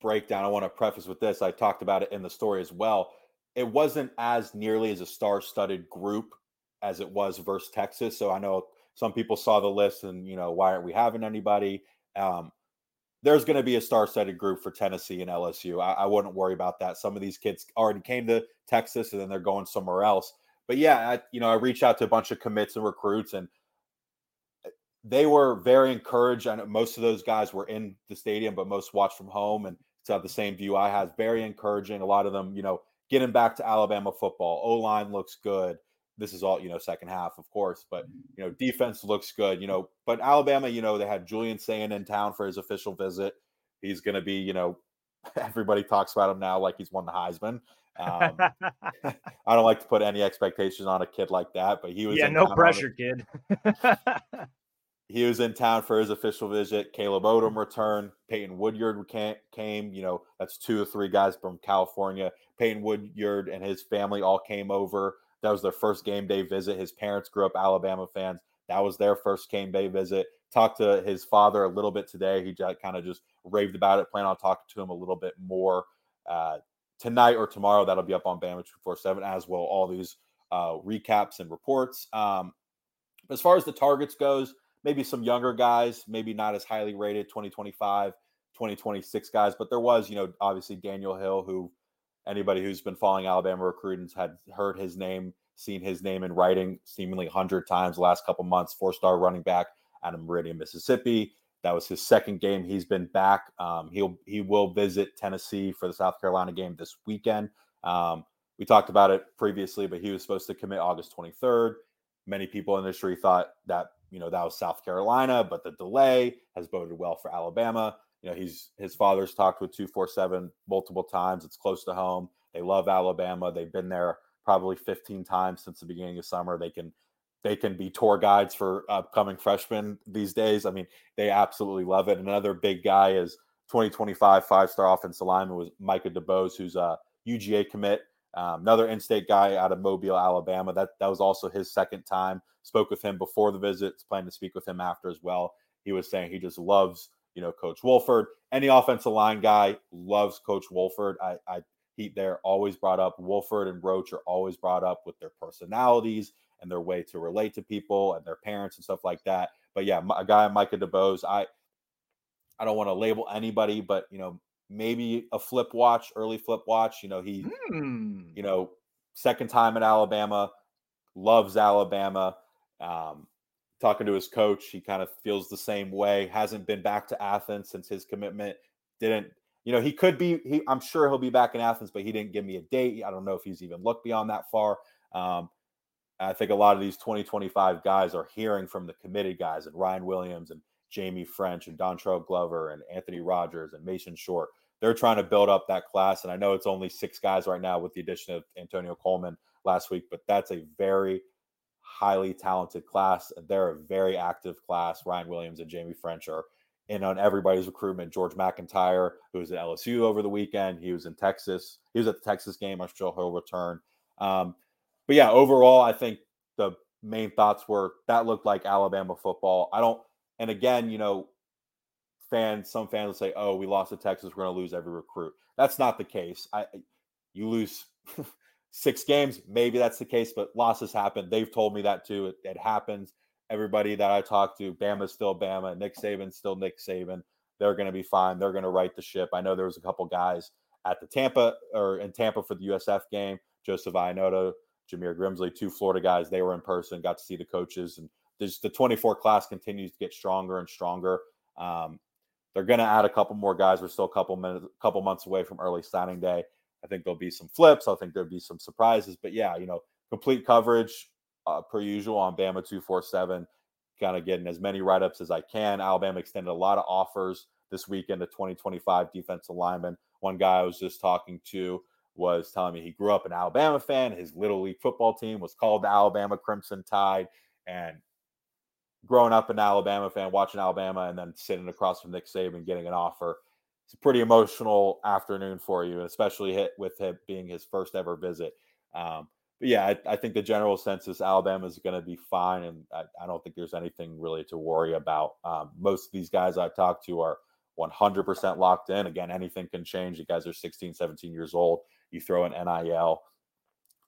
breakdown. I want to preface with this. I talked about it in the story as well. It wasn't as nearly as a star-studded group as it was versus Texas. So I know some people saw the list and you know why aren't we having anybody? Um, there's going to be a star-studded group for Tennessee and LSU. I, I, wouldn't worry about that. Some of these kids already came to Texas and then they're going somewhere else. But yeah, I, you know, I reached out to a bunch of commits and recruits, and eh, they were very encouraged. I know most of those guys were in the stadium, but most watched from home and to have the same view I had. Very encouraging. A lot of them, you know, getting back to Alabama football. O line looks good. This is all, you know, second half, of course, but you know, defense looks good, you know. But Alabama, you know, they had Julian Sayin in town for his official visit. He's going to be, you know, everybody talks about him now like he's won the Heisman. Um, I don't like to put any expectations on a kid like that, but he was. Yeah, no pressure, kid. he was in town for his official visit. Caleb Odom returned. Peyton Woodyard came. You know, that's two or three guys from California. Peyton Woodyard and his family all came over. That was their first game day visit. His parents grew up Alabama fans. That was their first game day visit. Talked to his father a little bit today. He kind of just raved about it. Plan on talking to him a little bit more uh, tonight or tomorrow. That'll be up on Bama 247 as well. All these uh, recaps and reports. Um, as far as the targets goes, maybe some younger guys, maybe not as highly rated 2025, 2026 guys, but there was, you know, obviously Daniel Hill, who anybody who's been following Alabama recruitings had heard his name, seen his name in writing seemingly 100 times the last couple months, four star running back out of Meridian, Mississippi. That was his second game. He's been back. Um, he'll he will visit Tennessee for the South Carolina game this weekend. Um, we talked about it previously, but he was supposed to commit August 23rd. Many people in the industry thought that you know that was South Carolina, but the delay has boded well for Alabama. You know, he's his father's talked with 247 multiple times. It's close to home. They love Alabama. They've been there probably 15 times since the beginning of summer. They can they can be tour guides for upcoming freshmen these days. I mean, they absolutely love it. Another big guy is 2025 five-star offensive lineman was Micah DeBose, who's a UGA commit. Um, another in-state guy out of Mobile, Alabama. That that was also his second time. Spoke with him before the visit. Plan to speak with him after as well. He was saying he just loves you know, Coach Wolford. Any offensive line guy loves Coach Wolford. I, I he they're always brought up. Wolford and Roach are always brought up with their personalities and their way to relate to people and their parents and stuff like that. But yeah, a guy Micah DeBose, I I don't want to label anybody, but you know, maybe a flip watch, early flip watch. You know, he, mm. you know, second time at Alabama, loves Alabama. Um, talking to his coach, he kind of feels the same way. Hasn't been back to Athens since his commitment. Didn't, you know, he could be. He, I'm sure he'll be back in Athens, but he didn't give me a date. I don't know if he's even looked beyond that far. Um, I think a lot of these 2025 guys are hearing from the committed guys and Ryan Williams and Jaime Ffrench and Dontrell Glover and Anthony Rogers and Mason Short. They're trying to build up that class. And I know it's only six guys right now with the addition of Antonio Coleman last week, but that's a very highly talented class. They're a very active class. Ryan Williams and Jaime Ffrench are in on everybody's recruitment. George McIntyre, who was at LSU over the weekend, he was in Texas. He was at the Texas game. I'm sure he'll return. Um, but yeah, overall, I think the main thoughts were that looked like Alabama football. I don't, and again, you know, fans, some fans will say, "Oh, we lost to Texas. We're going to lose every recruit." That's not the case. I, you lose six games, maybe that's the case, but losses happen. They've told me that too. It, it happens. Everybody that I talk to, Bama's still Bama, Nick Saban's still Nick Saban. They're going to be fine. They're going to right the ship. I know there was a couple guys at the Tampa or in Tampa for the USF game. Joseph Ionata, Jameer Grimsley, two Florida guys. They were in person, got to see the coaches, and just the 24 class continues to get stronger and stronger. Um, they're going to add a couple more guys. We're still a couple minutes, a couple months away from early signing day. I think there'll be some flips. I think there'll be some surprises. But yeah, you know, complete coverage uh, per usual on Bama 247. Kind of getting as many write ups as I can. Alabama extended a lot of offers this weekend to 2025 defensive linemen. One guy I was just talking to was telling me he grew up an Alabama fan. His little league football team was called the Alabama Crimson Tide. And growing up an Alabama fan, watching Alabama, and then sitting across from Nick Saban, getting an offer. It's a pretty emotional afternoon for you, especially hit with it being his first ever visit. Um, but yeah, I, I, think the general census Alabama is going to be fine, and I, I, don't think there's anything really to worry about. Um, most of these guys I've talked to are 100% locked in. Again, anything can change. You guys are 16, 17 years old. You throw an NIL.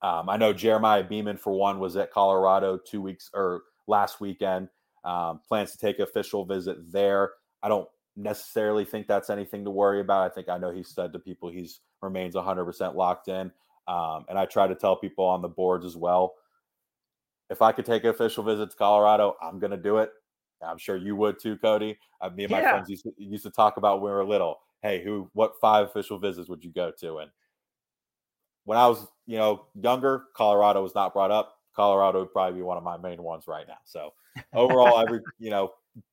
Um, I know Jeremiah Beaman, for one, was at Colorado two weeks or last weekend. Um, plans to take official visit there. I don't necessarily think that's anything to worry about. I think I know he said to people he's remains 100% locked in. Um, and I try to tell people on the boards as well. If I could take an official visit to Colorado, I'm going to do it. I'm sure you would too, Cody. Uh, me and my yeah. friends used to, used to talk about when we were little. Hey, who? What five official visits would you go to? And when I was, you know, younger, Colorado was not brought up. Colorado would probably be one of my main ones right now. So overall, every you know,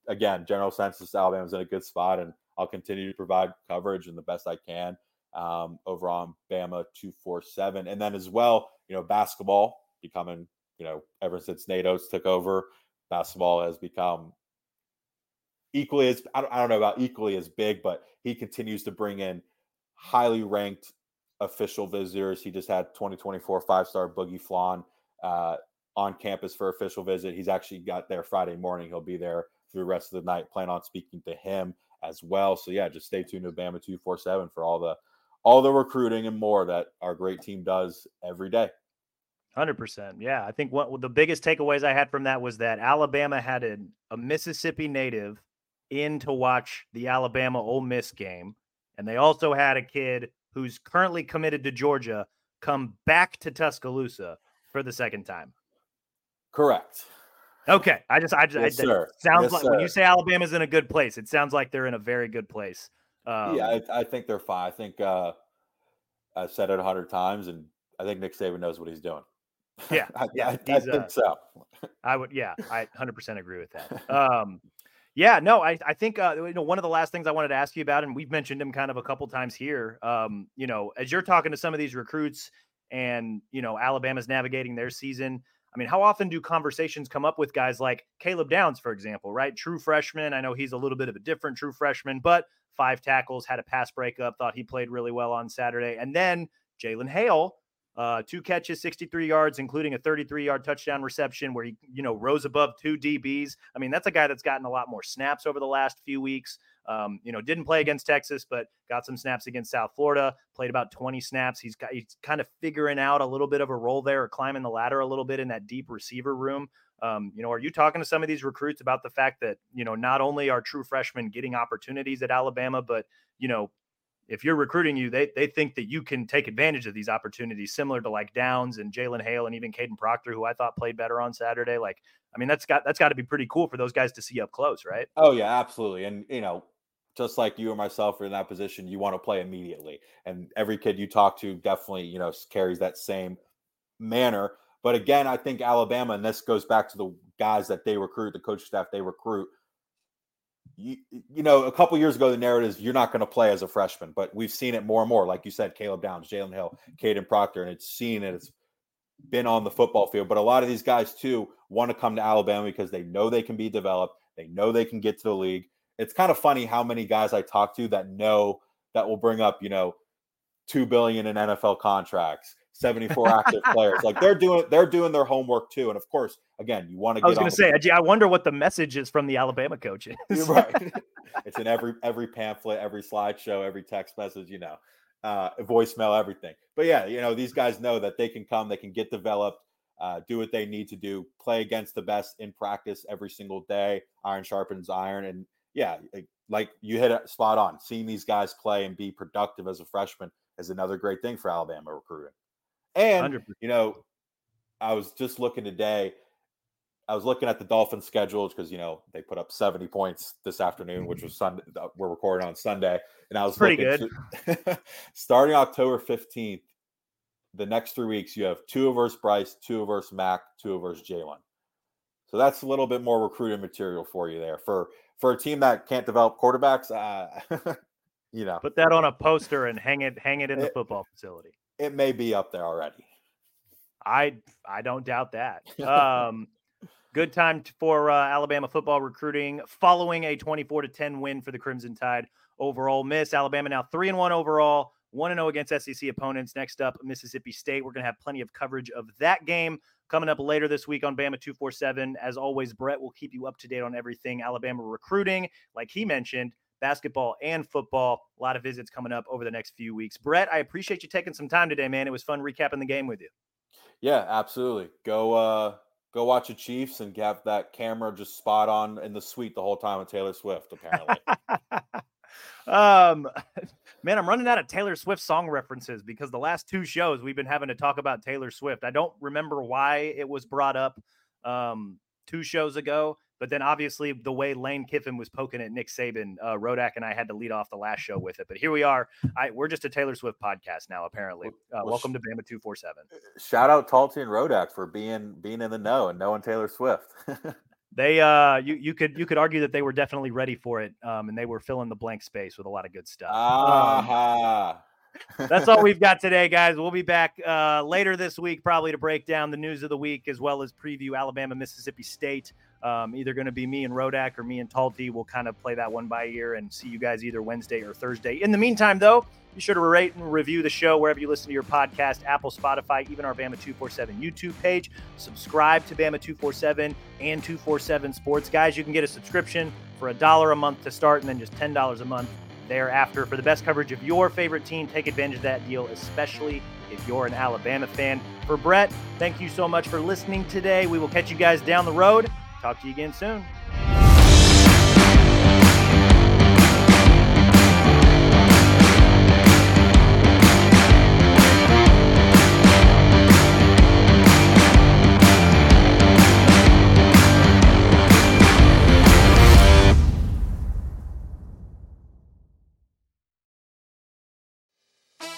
again, general census, Alabama's in a good spot, and I'll continue to provide coverage and the best I can um, over on Bama two four seven, and then as well, you know, basketball becoming, you know, ever since Nate Oats took over, basketball has become equally as I don't, I don't know about equally as big, but he continues to bring in highly ranked official visitors. He just had 2024 five star Boogie Fland uh, on campus for official visit. He's actually got there Friday morning. He'll be there through the rest of the night. Plan on speaking to him as well. So yeah, just stay tuned to Bama 247 for all the all the recruiting and more that our great team does every day. Hundred percent. Yeah, I think what the biggest takeaways I had from that was that Alabama had a, a Mississippi native in to watch the Alabama Ole Miss game, and they also had a kid who's currently committed to Georgia come back to Tuscaloosa for the second time. Correct. Okay, I just, I just, yes, I, sir. sounds yes, like sir. when you say Alabama's in a good place, it sounds like they're in a very good place. Um, yeah, I, I, think they're fine. I think uh, I've said it a hundred times, and I think Nick Saban knows what he's doing. Yeah, I, yeah, I, I think uh, so. I would, yeah, I 100% agree with that. Um, yeah, no, I, I think uh, you know one of the last things I wanted to ask you about, and we've mentioned him kind of a couple times here. Um, you know, as you're talking to some of these recruits, and you know Alabama's navigating their season. I mean, how often do conversations come up with guys like Caleb Downs, for example, right? True freshman. I know he's a little bit of a different true freshman, but five tackles, had a pass breakup, thought he played really well on Saturday. And then Jalen Hale, uh, two catches, 63 yards, including a 33 yard touchdown reception where he, you know, rose above two DBs. I mean, that's a guy that's gotten a lot more snaps over the last few weeks. Um, you know, didn't play against Texas, but got some snaps against South Florida. Played about 20 snaps. He's got he's kind of figuring out a little bit of a role there, or climbing the ladder a little bit in that deep receiver room. Um, you know, are you talking to some of these recruits about the fact that you know not only are true freshmen getting opportunities at Alabama, but you know if you're recruiting you, they they think that you can take advantage of these opportunities, similar to like Downs and Jalen Hale and even Kadyn Proctor, who I thought played better on Saturday. Like, I mean, that's got that's got to be pretty cool for those guys to see up close, right? Oh yeah, absolutely. And you know, just like you or myself are in that position, you want to play immediately. And every kid you talk to definitely, you know, carries that same manner. But again, I think Alabama, and this goes back to the guys that they recruit, the coach staff they recruit you, you know, a couple years ago, the narrative is you're not going to play as a freshman, but we've seen it more and more. Like you said, Caleb Downs, Jalen Hill, Kadyn Proctor, and it's seen it. It's been on the football field. But a lot of these guys, too, want to come to Alabama because they know they can be developed. They know they can get to the league. It's kind of funny how many guys I talk to that know that will bring up, you know, two billion in NFL contracts, 74 active players. Like they're doing they're doing their homework too. And of course, again, you want to get I was going to say, I wonder what the message is from the Alabama coaches. You're right. it's in every every pamphlet, every slideshow, every text message, you know. Uh, voicemail, everything. But yeah, you know, these guys know that they can come, they can get developed, uh, do what they need to do, play against the best in practice every single day. Iron sharpens iron. And yeah, like you hit it spot on. Seeing these guys play and be productive as a freshman is another great thing for Alabama recruiting. And 100%. you know, I was just looking today. I was looking at the Dolphins schedule because you know they put up 70 points this afternoon, which was Sunday. Uh, we're recording on Sunday, and I was pretty good. To, starting October 15th, the next three weeks you have Tua versus Bryce, Tua versus Mac, Tua versus Jalen. So that's a little bit more recruiting material for you there for for a team that can't develop quarterbacks. Uh, you know, put that on a poster and hang it hang it in the it, football facility it may be up there already. I I don't doubt that. Um, Good time for uh, Alabama football recruiting following a 24 to 10 win for the Crimson Tide over Ole Miss. Alabama now 3 and 1 overall, 1 and 0 against SEC opponents. Next up, Mississippi State. We're going to have plenty of coverage of that game coming up later this week on Bama 247. As always, Brett will keep you up to date on everything Alabama recruiting, like he mentioned, basketball and football. A lot of visits coming up over the next few weeks. Brett, I appreciate you taking some time today, man. It was fun recapping the game with you. Yeah, absolutely. Go uh go watch the Chiefs and have that camera just spot on in the suite the whole time with Taylor Swift, apparently. um man, I'm running out of Taylor Swift song references because the last two shows we've been having to talk about Taylor Swift. I don't remember why it was brought up um two shows ago. But then obviously the way Lane Kiffin was poking at Nick Saban, uh, Rodak and I had to lead off the last show with it. But here we are. I, we're just a Taylor Swift podcast now, apparently. Uh, well, welcome to Bama two four seven. Uh, shout out Talty and Rodak for being being in the know and knowing Taylor Swift. they uh you you could you could argue that they were definitely ready for it um and they were filling the blank space with a lot of good stuff uh-huh. um, that's all we've got today guys we'll be back uh later this week probably to break down the news of the week as well as preview alabama mississippi state um, either going to be me and Rodak or me and Talty. We'll kind of play that one by ear and see you guys either Wednesday or Thursday. In the meantime, though, be sure to rate and review the show wherever you listen to your podcast Apple, Spotify, even our Bama 247 YouTube page. Subscribe to Bama 247 and 247 Sports. Guys, you can get a subscription for a dollar a month to start and then just $10 a month thereafter. For the best coverage of your favorite team, take advantage of that deal, especially if you're an Alabama fan. For Brett, thank you so much for listening today. We will catch you guys down the road. Talk to you again soon.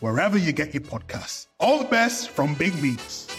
wherever you get your podcasts. All the best from Big Meats.